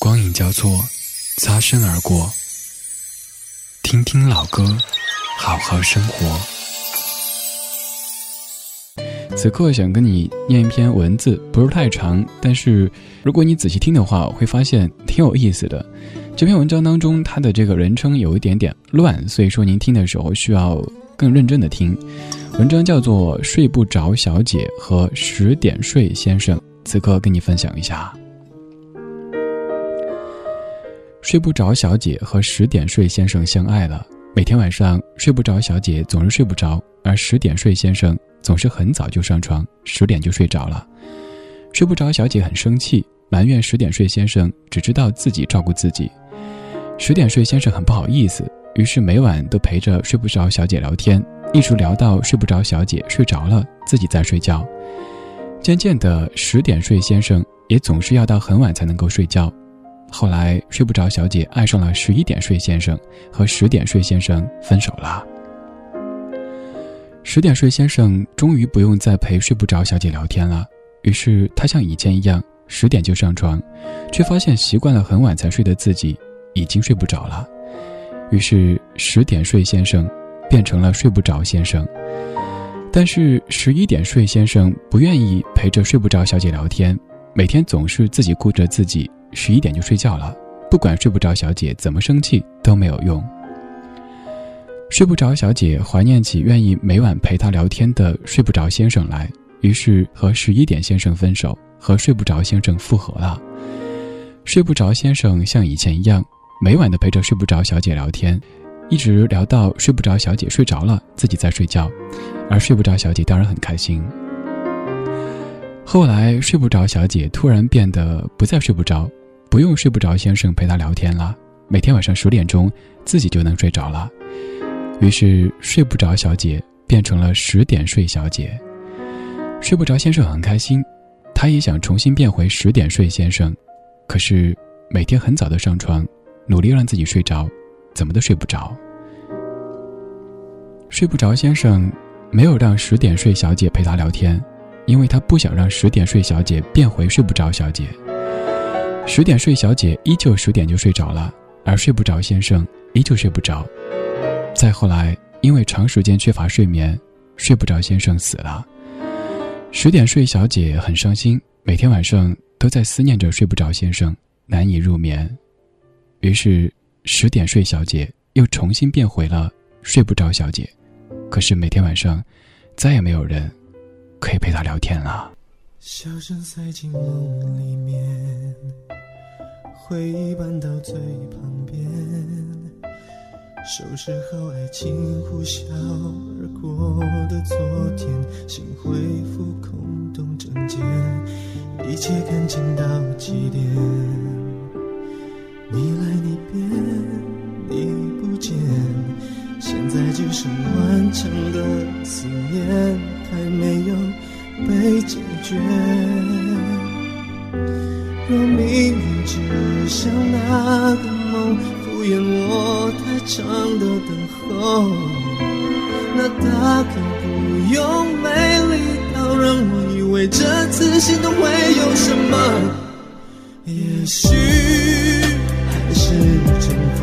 光影交错，擦身而过。听听老歌，好好生活。此刻想跟你念一篇文字，不是太长，但是如果你仔细听的话，会发现挺有意思的。这篇文章当中，它的这个人称有一点点乱，所以说您听的时候需要更认真的听。文章叫做《睡不着小姐和十点睡先生》，此刻跟你分享一下。睡不着小姐和十点睡先生相爱了。每天晚上，睡不着小姐总是睡不着，而十点睡先生总是很早就上床，十点就睡着了。睡不着小姐很生气，埋怨十点睡先生只知道自己照顾自己。十点睡先生很不好意思，于是每晚都陪着睡不着小姐聊天，一直聊到睡不着小姐睡着了，自己在睡觉。渐渐的，十点睡先生也总是要到很晚才能够睡觉。后来睡不着，小姐爱上了十一点睡先生，和十点睡先生分手了。十点睡先生终于不用再陪睡不着小姐聊天了，于是他像以前一样十点就上床，却发现习惯了很晚才睡的自己已经睡不着了。于是十点睡先生变成了睡不着先生，但是十一点睡先生不愿意陪着睡不着小姐聊天，每天总是自己顾着自己。十一点就睡觉了，不管睡不着小姐怎么生气都没有用。睡不着小姐怀念起愿意每晚陪她聊天的睡不着先生来，于是和十一点先生分手，和睡不着先生复合了。睡不着先生像以前一样，每晚都陪着睡不着小姐聊天，一直聊到睡不着小姐睡着了，自己在睡觉，而睡不着小姐当然很开心。后来睡不着小姐突然变得不再睡不着。不用睡不着先生陪她聊天了，每天晚上十点钟自己就能睡着了。于是睡不着小姐变成了十点睡小姐。睡不着先生很开心，他也想重新变回十点睡先生，可是每天很早的上床，努力让自己睡着，怎么都睡不着。睡不着先生没有让十点睡小姐陪他聊天，因为他不想让十点睡小姐变回睡不着小姐。十点睡小姐依旧十点就睡着了，而睡不着先生依旧睡不着。再后来，因为长时间缺乏睡眠，睡不着先生死了。十点睡小姐很伤心，每天晚上都在思念着睡不着先生，难以入眠。于是，十点睡小姐又重新变回了睡不着小姐，可是每天晚上，再也没有人可以陪她聊天了。笑声塞进梦里面。回忆搬到最旁边，收拾好爱情呼啸而过的昨天，心恢复空洞整洁，一切干净到极点。你来你变你不见，现在只剩顽强的思念，还没有被解决。若命运只像那个梦，敷衍我太长的等候，那大可不用美丽到让我以为这次心动会有什么。也许还是惩罚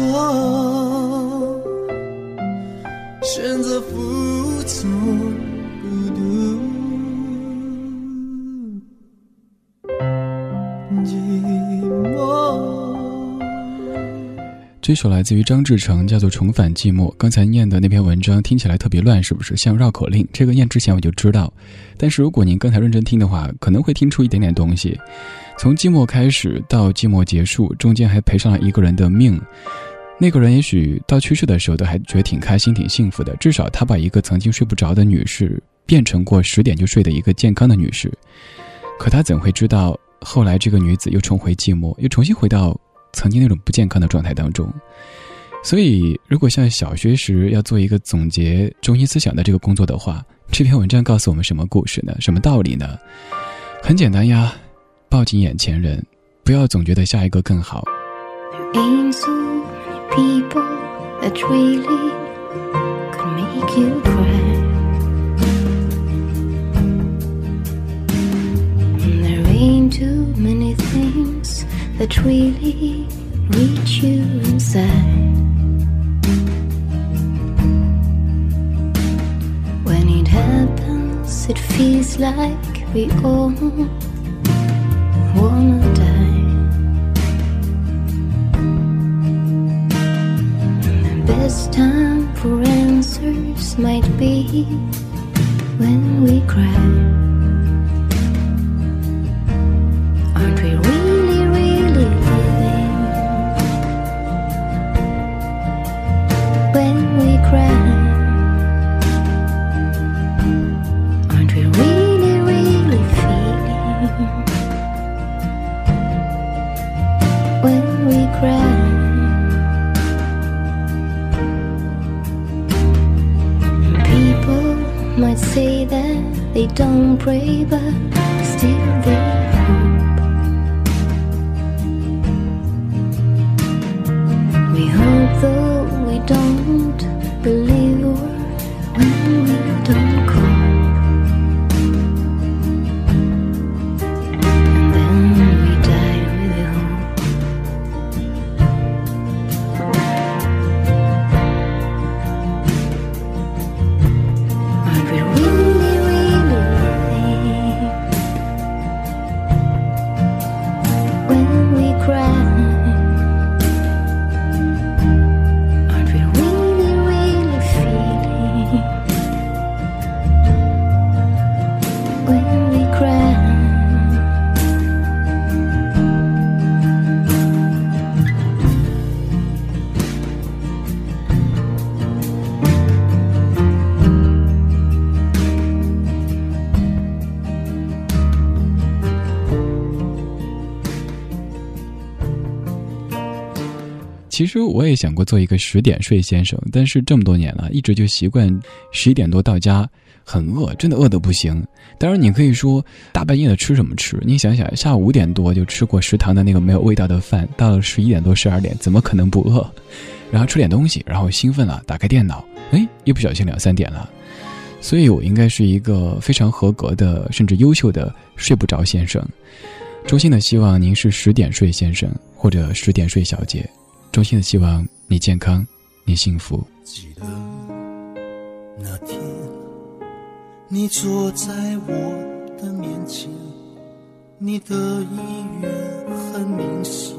如梭，选择服从孤独。寂寞。这首来自于张志成，叫做《重返寂寞》。刚才念的那篇文章听起来特别乱，是不是像绕口令？这个念之前我就知道，但是如果您刚才认真听的话，可能会听出一点点东西。从寂寞开始到寂寞结束，中间还赔上了一个人的命。那个人也许到去世的时候都还觉得挺开心、挺幸福的，至少他把一个曾经睡不着的女士变成过十点就睡的一个健康的女士。可他怎会知道，后来这个女子又重回寂寞，又重新回到。曾经那种不健康的状态当中，所以如果像小学时要做一个总结中心思想的这个工作的话，这篇文章告诉我们什么故事呢？什么道理呢？很简单呀，抱紧眼前人，不要总觉得下一个更好。people that really could make you cry. And there ain't too many things that really reach you inside. When it happens, it feels like we all wanna time for answers might be when we cry. praise. 其实我也想过做一个十点睡先生，但是这么多年了，一直就习惯十一点多到家，很饿，真的饿得不行。当然，你可以说大半夜的吃什么吃？你想想，下午五点多就吃过食堂的那个没有味道的饭，到了十一点多、十二点，怎么可能不饿？然后吃点东西，然后兴奋了，打开电脑，哎，一不小心两三点了。所以我应该是一个非常合格的，甚至优秀的睡不着先生。衷心的希望您是十点睡先生，或者十点睡小姐。衷心的希望你健康，你幸福。记得那天，你坐在我的面前，你的意愿很明显，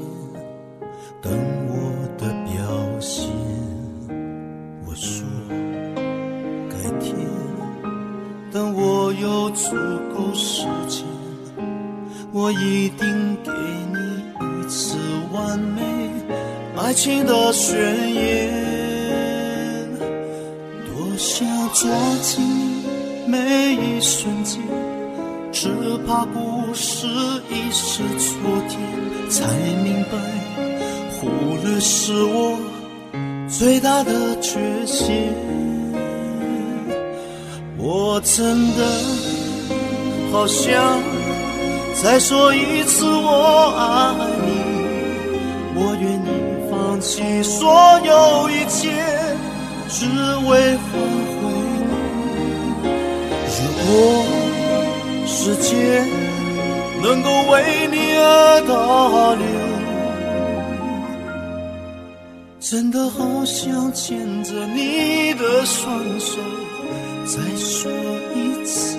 等我的表现。我说改天，等我有足够时间，我一定情的宣言，多想抓紧每一瞬间，只怕故事已是昨天，才明白忽略是我最大的缺陷。我真的好想再说一次我爱你，我愿。弃所有一切，只为换回你。如果时间能够为你而倒流，真的好想牵着你的双手，再说一次。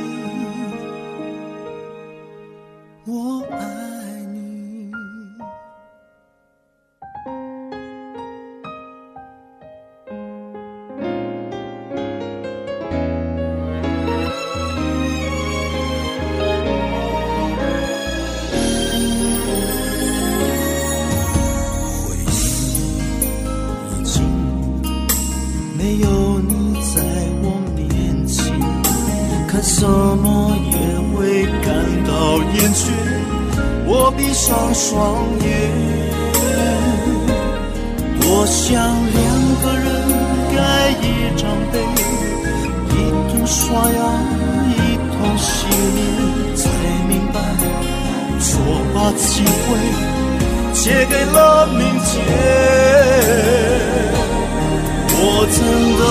怎么也会感到厌倦，我闭上双眼。多想两个人盖一张被，一同刷牙，一同洗脸，才明白错把机会借给了明天。我真的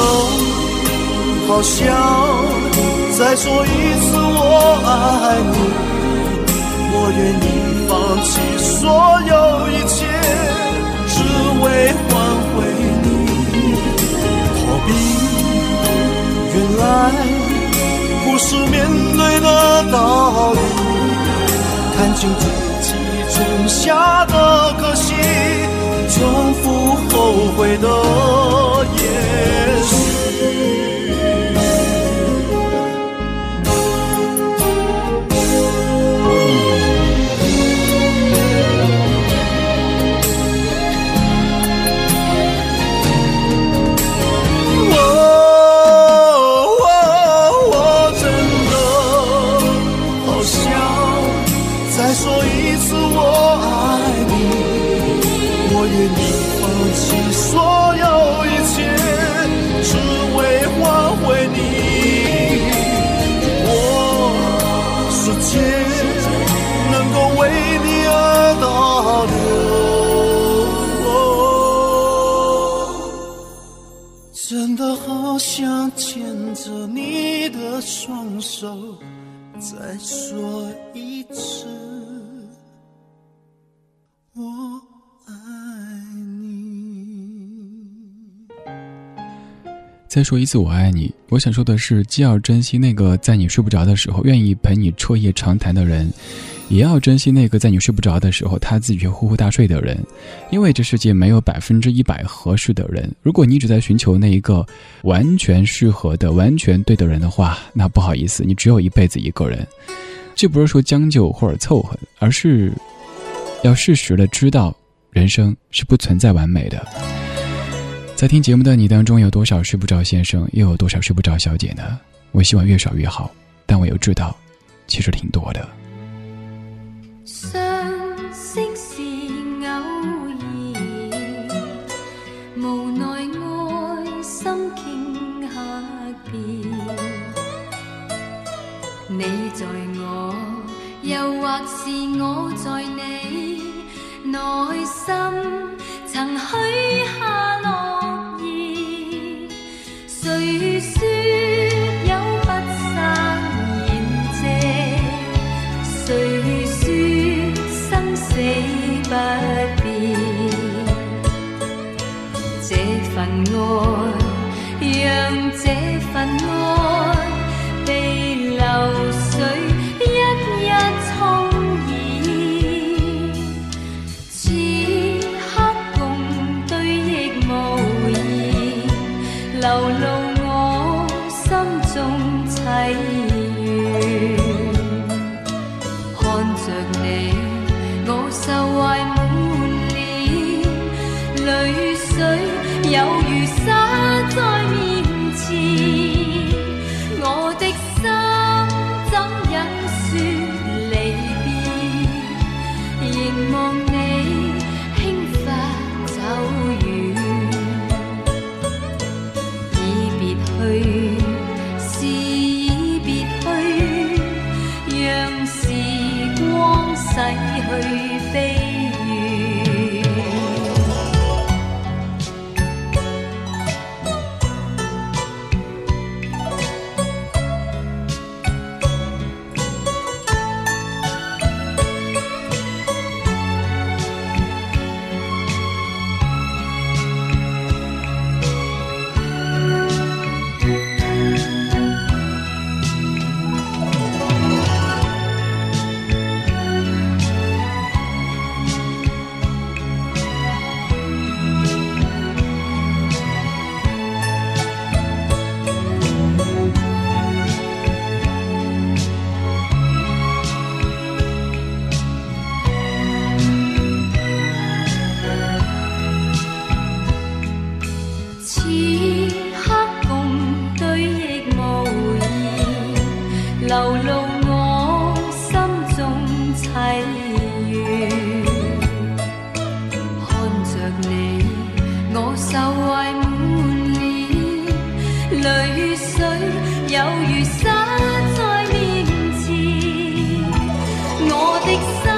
好想。再说一次我爱你，我愿意放弃所有一切，只为换回你。逃避，原来不是面对的道理。看清自己种下的可惜，重复后悔的好想牵着你的双手再说一次，我爱你。再说一次，我爱你。我想说的是，既要珍惜那个在你睡不着的时候愿意陪你彻夜长谈的人。也要珍惜那个在你睡不着的时候，他自己却呼呼大睡的人，因为这世界没有百分之一百合适的人。如果你只在寻求那一个完全适合的、完全对的人的话，那不好意思，你只有一辈子一个人。这不是说将就或者凑合，而是要适时的知道，人生是不存在完美的。在听节目的你当中，有多少睡不着先生，又有多少睡不着小姐呢？我希望越少越好，但我又知道，其实挺多的。这份爱，让这份爱被留 fixar.